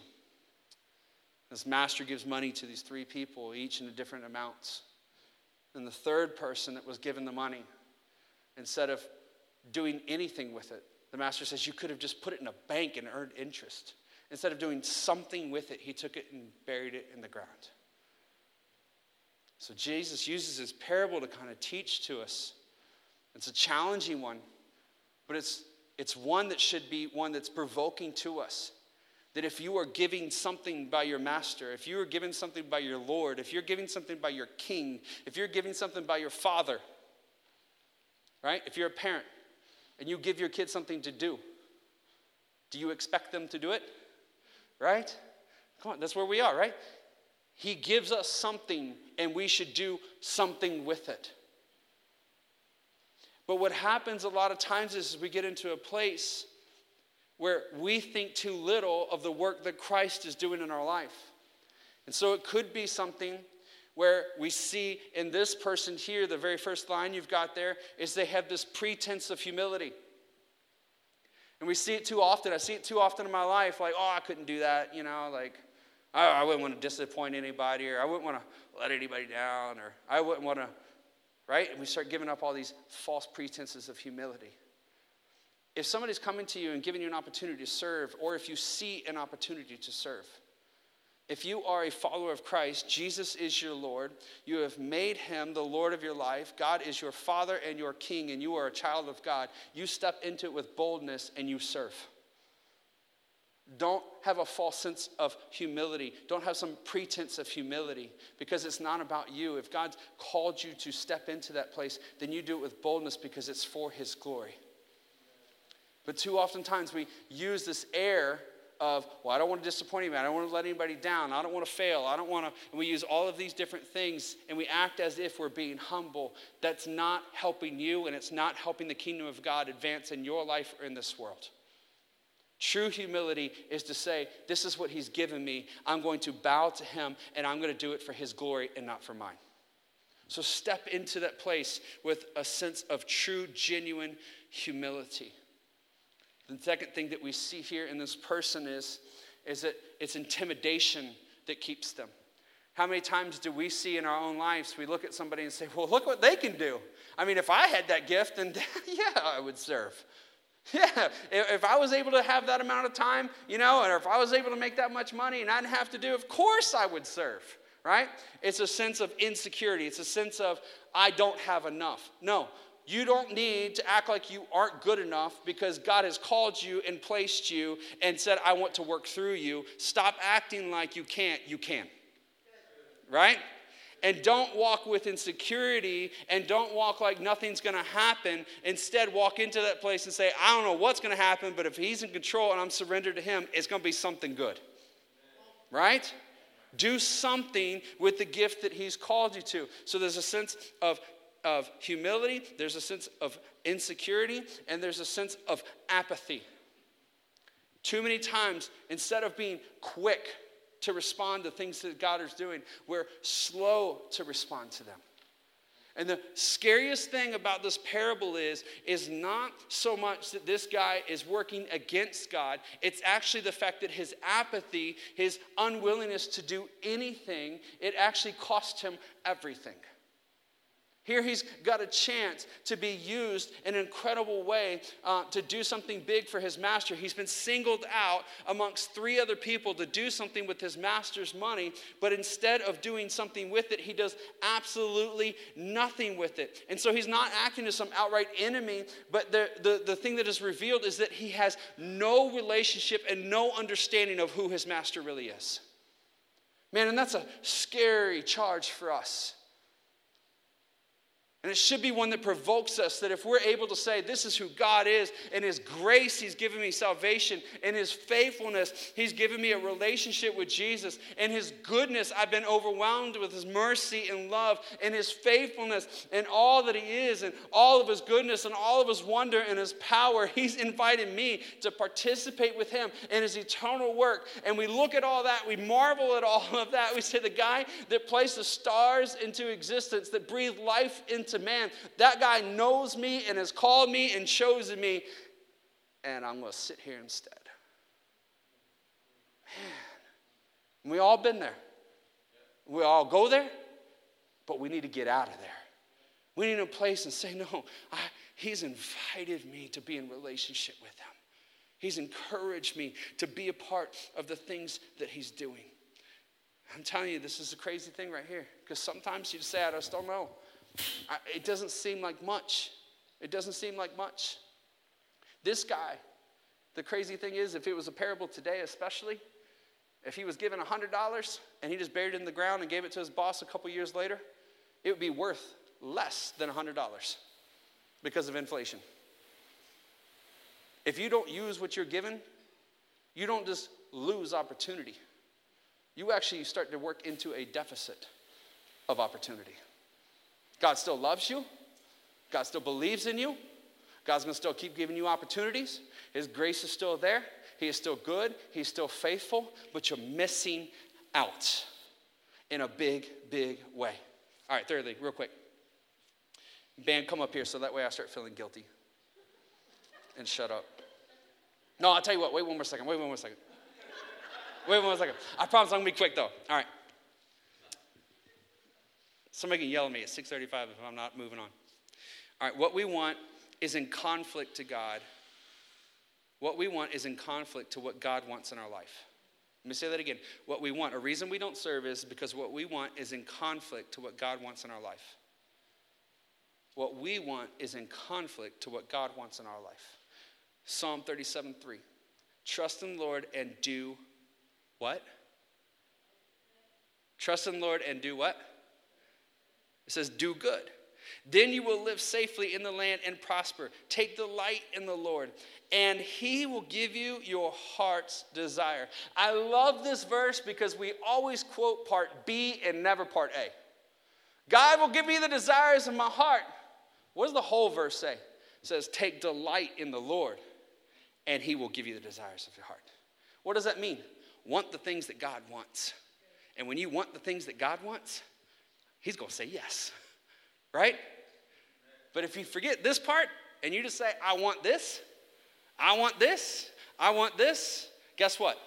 This master gives money to these three people, each in a different amounts. And the third person that was given the money, instead of doing anything with it, the master says, You could have just put it in a bank and earned interest. Instead of doing something with it, he took it and buried it in the ground. So Jesus uses this parable to kind of teach to us. It's a challenging one, but it's, it's one that should be one that's provoking to us. That if you are giving something by your master, if you are giving something by your Lord, if you're giving something by your king, if you're giving something by your father, right? If you're a parent, and you give your kids something to do, do you expect them to do it? Right? Come on, that's where we are, right? He gives us something and we should do something with it. But what happens a lot of times is we get into a place where we think too little of the work that Christ is doing in our life. And so it could be something where we see in this person here, the very first line you've got there, is they have this pretense of humility. And we see it too often. I see it too often in my life, like, oh, I couldn't do that, you know, like, I, I wouldn't want to disappoint anybody, or I wouldn't want to let anybody down, or I wouldn't want to, right? And we start giving up all these false pretenses of humility. If somebody's coming to you and giving you an opportunity to serve, or if you see an opportunity to serve, If you are a follower of Christ, Jesus is your Lord. You have made him the Lord of your life. God is your Father and your King, and you are a child of God. You step into it with boldness and you serve. Don't have a false sense of humility. Don't have some pretense of humility because it's not about you. If God's called you to step into that place, then you do it with boldness because it's for His glory. But too often times we use this air of, well, I don't want to disappoint anybody. I don't want to let anybody down. I don't want to fail. I don't want to. And we use all of these different things and we act as if we're being humble. That's not helping you and it's not helping the kingdom of God advance in your life or in this world. True humility is to say, This is what He's given me. I'm going to bow to Him and I'm going to do it for His glory and not for mine. So step into that place with a sense of true, genuine humility. The second thing that we see here in this person is, is that it's intimidation that keeps them. How many times do we see in our own lives, we look at somebody and say, well, look what they can do. I mean, if I had that gift, then yeah, I would serve. Yeah, if I was able to have that amount of time, you know, or if I was able to make that much money and I didn't have to do, of course I would serve, right? It's a sense of insecurity. It's a sense of, I don't have enough. No, you don't need to act like you aren't good enough because God has called you and placed you and said, I want to work through you. Stop acting like you can't, you can. Right? And don't walk with insecurity and don't walk like nothing's gonna happen. Instead, walk into that place and say, I don't know what's gonna happen, but if He's in control and I'm surrendered to Him, it's gonna be something good. Right? Do something with the gift that He's called you to. So there's a sense of of humility, there's a sense of insecurity, and there's a sense of apathy. Too many times, instead of being quick to respond to things that God is doing, we're slow to respond to them. And the scariest thing about this parable is, is not so much that this guy is working against God, it's actually the fact that his apathy, his unwillingness to do anything, it actually cost him everything. Here he's got a chance to be used in an incredible way uh, to do something big for his master. He's been singled out amongst three other people to do something with his master's money, but instead of doing something with it, he does absolutely nothing with it. And so he's not acting as some outright enemy, but the, the, the thing that is revealed is that he has no relationship and no understanding of who his master really is. Man, and that's a scary charge for us. And it should be one that provokes us that if we're able to say, This is who God is, in His grace, He's given me salvation, in His faithfulness, He's given me a relationship with Jesus, in His goodness, I've been overwhelmed with His mercy and love, in His faithfulness, and all that He is, and all of His goodness, and all of His wonder and His power, He's invited me to participate with Him in His eternal work. And we look at all that, we marvel at all of that. We say, The guy that placed the stars into existence, that breathed life into to man, that guy knows me and has called me and chosen me, and I'm going to sit here instead. Man, we all been there. We all go there, but we need to get out of there. We need a place and say, no, I, he's invited me to be in relationship with him. He's encouraged me to be a part of the things that he's doing. I'm telling you, this is a crazy thing right here. Because sometimes you say, I just don't know. I, it doesn't seem like much. It doesn't seem like much. This guy, the crazy thing is, if it was a parable today, especially, if he was given $100 and he just buried it in the ground and gave it to his boss a couple years later, it would be worth less than $100 because of inflation. If you don't use what you're given, you don't just lose opportunity. You actually start to work into a deficit of opportunity. God still loves you. God still believes in you. God's going to still keep giving you opportunities. His grace is still there. He is still good. He's still faithful, but you're missing out in a big, big way. All right, thirdly, real quick. Band, come up here so that way I start feeling guilty. And shut up. No, I'll tell you what, wait one more second. Wait one more second. Wait one more second. I promise I'm going to be quick though. All right. Somebody can yell at me at 6:35 if I'm not moving on. All right, what we want is in conflict to God. What we want is in conflict to what God wants in our life. Let me say that again. What we want, a reason we don't serve is because what we want is in conflict to what God wants in our life. What we want is in conflict to what God wants in our life. Psalm 37 3. Trust in the Lord and do what? Trust in the Lord and do what? It says, do good. Then you will live safely in the land and prosper. Take delight in the Lord, and he will give you your heart's desire. I love this verse because we always quote part B and never part A. God will give me the desires of my heart. What does the whole verse say? It says, Take delight in the Lord, and he will give you the desires of your heart. What does that mean? Want the things that God wants. And when you want the things that God wants, he's going to say yes. Right? But if you forget this part and you just say, I want this, I want this, I want this, guess what?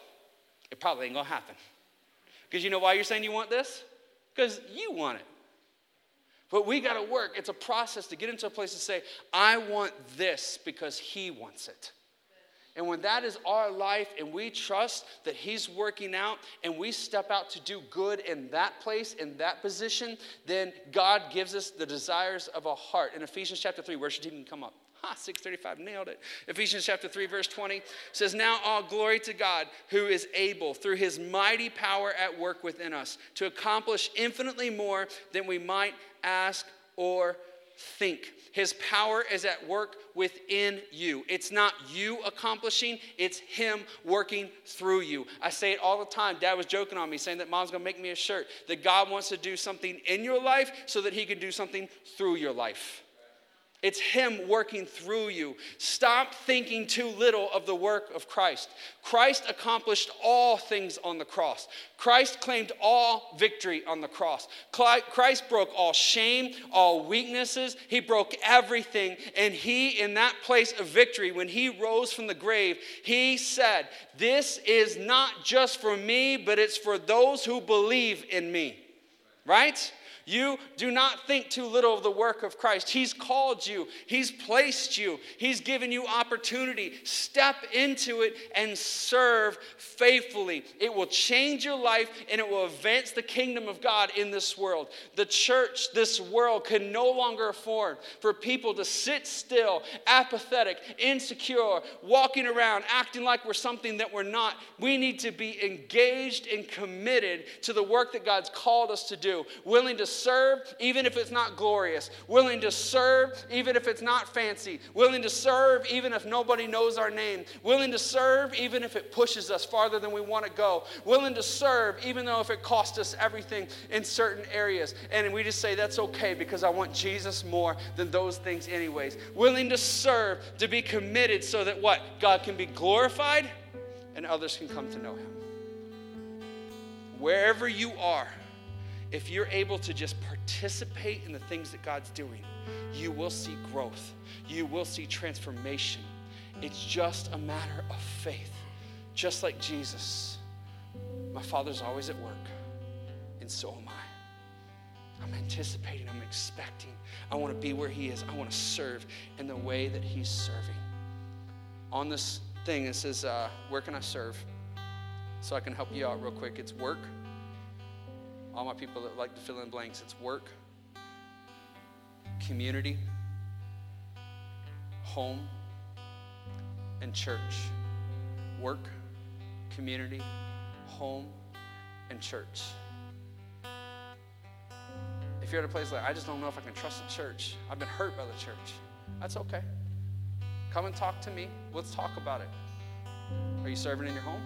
It probably ain't gonna happen. Because you know why you're saying you want this? Because you want it. But we gotta work. It's a process to get into a place to say, I want this because he wants it. And when that is our life and we trust that He's working out and we step out to do good in that place, in that position, then God gives us the desires of a heart. In Ephesians chapter 3, where should he come up? Ha, 635, nailed it. Ephesians chapter 3, verse 20 says, Now all glory to God who is able, through his mighty power at work within us, to accomplish infinitely more than we might ask or think. His power is at work within you. It's not you accomplishing, it's Him working through you. I say it all the time. Dad was joking on me, saying that mom's gonna make me a shirt, that God wants to do something in your life so that He can do something through your life. It's Him working through you. Stop thinking too little of the work of Christ. Christ accomplished all things on the cross. Christ claimed all victory on the cross. Christ broke all shame, all weaknesses. He broke everything. And He, in that place of victory, when He rose from the grave, He said, This is not just for me, but it's for those who believe in me. Right? You do not think too little of the work of Christ. He's called you, He's placed you, He's given you opportunity. Step into it and serve faithfully. It will change your life and it will advance the kingdom of God in this world. The church, this world, can no longer afford for people to sit still, apathetic, insecure, walking around, acting like we're something that we're not. We need to be engaged and committed to the work that God's called us to do, willing to serve even if it's not glorious, willing to serve even if it's not fancy, willing to serve even if nobody knows our name, willing to serve even if it pushes us farther than we want to go, willing to serve even though if it costs us everything in certain areas. And we just say that's okay because I want Jesus more than those things, anyways. Willing to serve, to be committed so that what? God can be glorified and others can come to know him. Wherever you are, if you're able to just participate in the things that God's doing, you will see growth. You will see transformation. It's just a matter of faith. Just like Jesus, my Father's always at work, and so am I. I'm anticipating, I'm expecting. I want to be where He is. I want to serve in the way that He's serving. On this thing, it says, uh, Where can I serve? So I can help you out real quick. It's work all my people that like to fill in blanks it's work, community, home, and church. Work, community, home, and church. If you're at a place like, I just don't know if I can trust the church, I've been hurt by the church, that's okay. Come and talk to me. Let's talk about it. Are you serving in your home?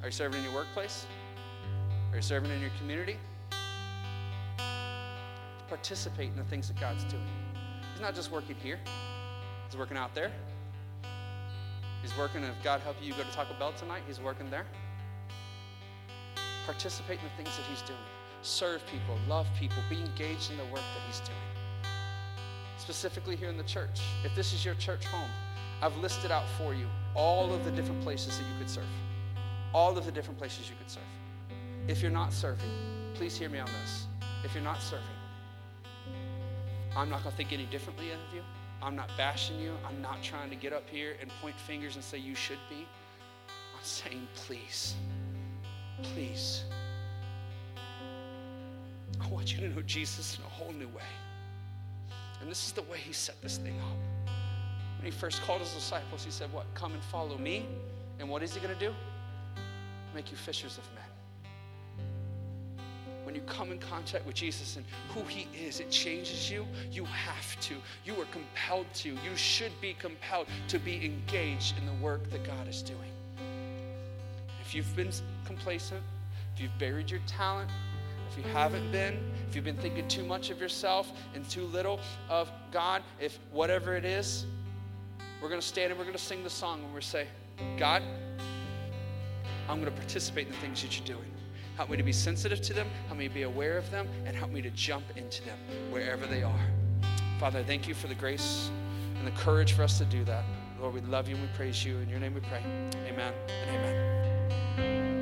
Are you serving in your workplace? Are you serving in your community? Participate in the things that God's doing. He's not just working here, He's working out there. He's working, if God help you, you go to Taco Bell tonight, He's working there. Participate in the things that He's doing. Serve people, love people, be engaged in the work that He's doing. Specifically here in the church. If this is your church home, I've listed out for you all of the different places that you could serve. All of the different places you could serve. If you're not serving, please hear me on this. If you're not serving, I'm not going to think any differently of you. I'm not bashing you. I'm not trying to get up here and point fingers and say you should be. I'm saying, please, please. I want you to know Jesus in a whole new way. And this is the way he set this thing up. When he first called his disciples, he said, What? Come and follow me. And what is he going to do? Make you fishers of men you come in contact with Jesus and who He is, it changes you. You have to. You are compelled to. You should be compelled to be engaged in the work that God is doing. If you've been complacent, if you've buried your talent, if you haven't been, if you've been thinking too much of yourself and too little of God, if whatever it is, we're going to stand and we're going to sing the song and we're say, God, I'm going to participate in the things that you're doing. Help me to be sensitive to them. Help me to be aware of them. And help me to jump into them wherever they are. Father, thank you for the grace and the courage for us to do that. Lord, we love you and we praise you. In your name we pray. Amen and amen.